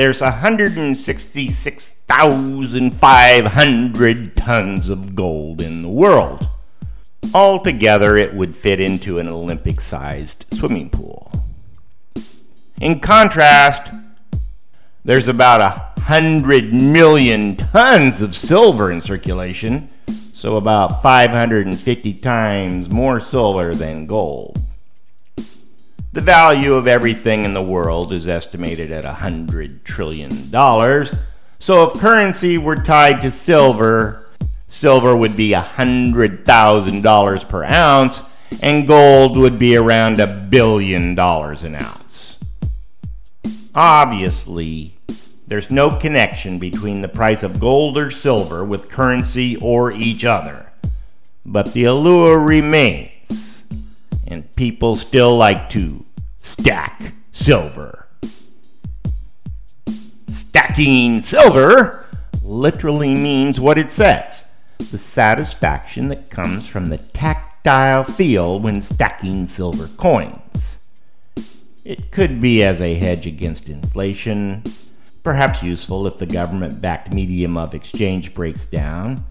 There's 166,500 tons of gold in the world. Altogether, it would fit into an Olympic sized swimming pool. In contrast, there's about a hundred million tons of silver in circulation, so about 550 times more silver than gold. The value of everything in the world is estimated at $100 trillion. So if currency were tied to silver, silver would be $100,000 per ounce, and gold would be around a billion dollars an ounce. Obviously, there's no connection between the price of gold or silver with currency or each other. But the allure remains and people still like to stack silver. Stacking silver literally means what it says the satisfaction that comes from the tactile feel when stacking silver coins. It could be as a hedge against inflation, perhaps useful if the government backed medium of exchange breaks down,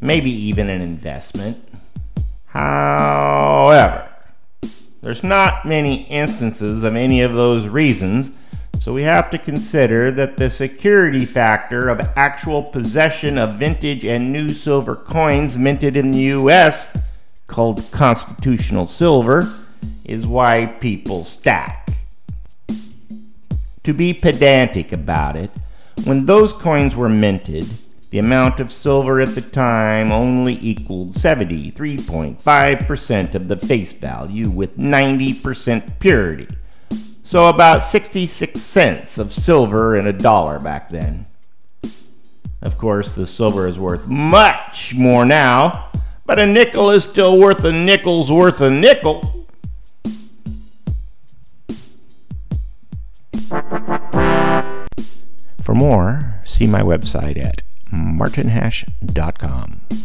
maybe even an investment. However, there's not many instances of any of those reasons, so we have to consider that the security factor of actual possession of vintage and new silver coins minted in the US, called constitutional silver, is why people stack. To be pedantic about it, when those coins were minted, the amount of silver at the time only equaled 73.5% of the face value with 90% purity. So about 66 cents of silver in a dollar back then. Of course, the silver is worth much more now, but a nickel is still worth a nickel's worth a nickel. For more, see my website at martinhash.com.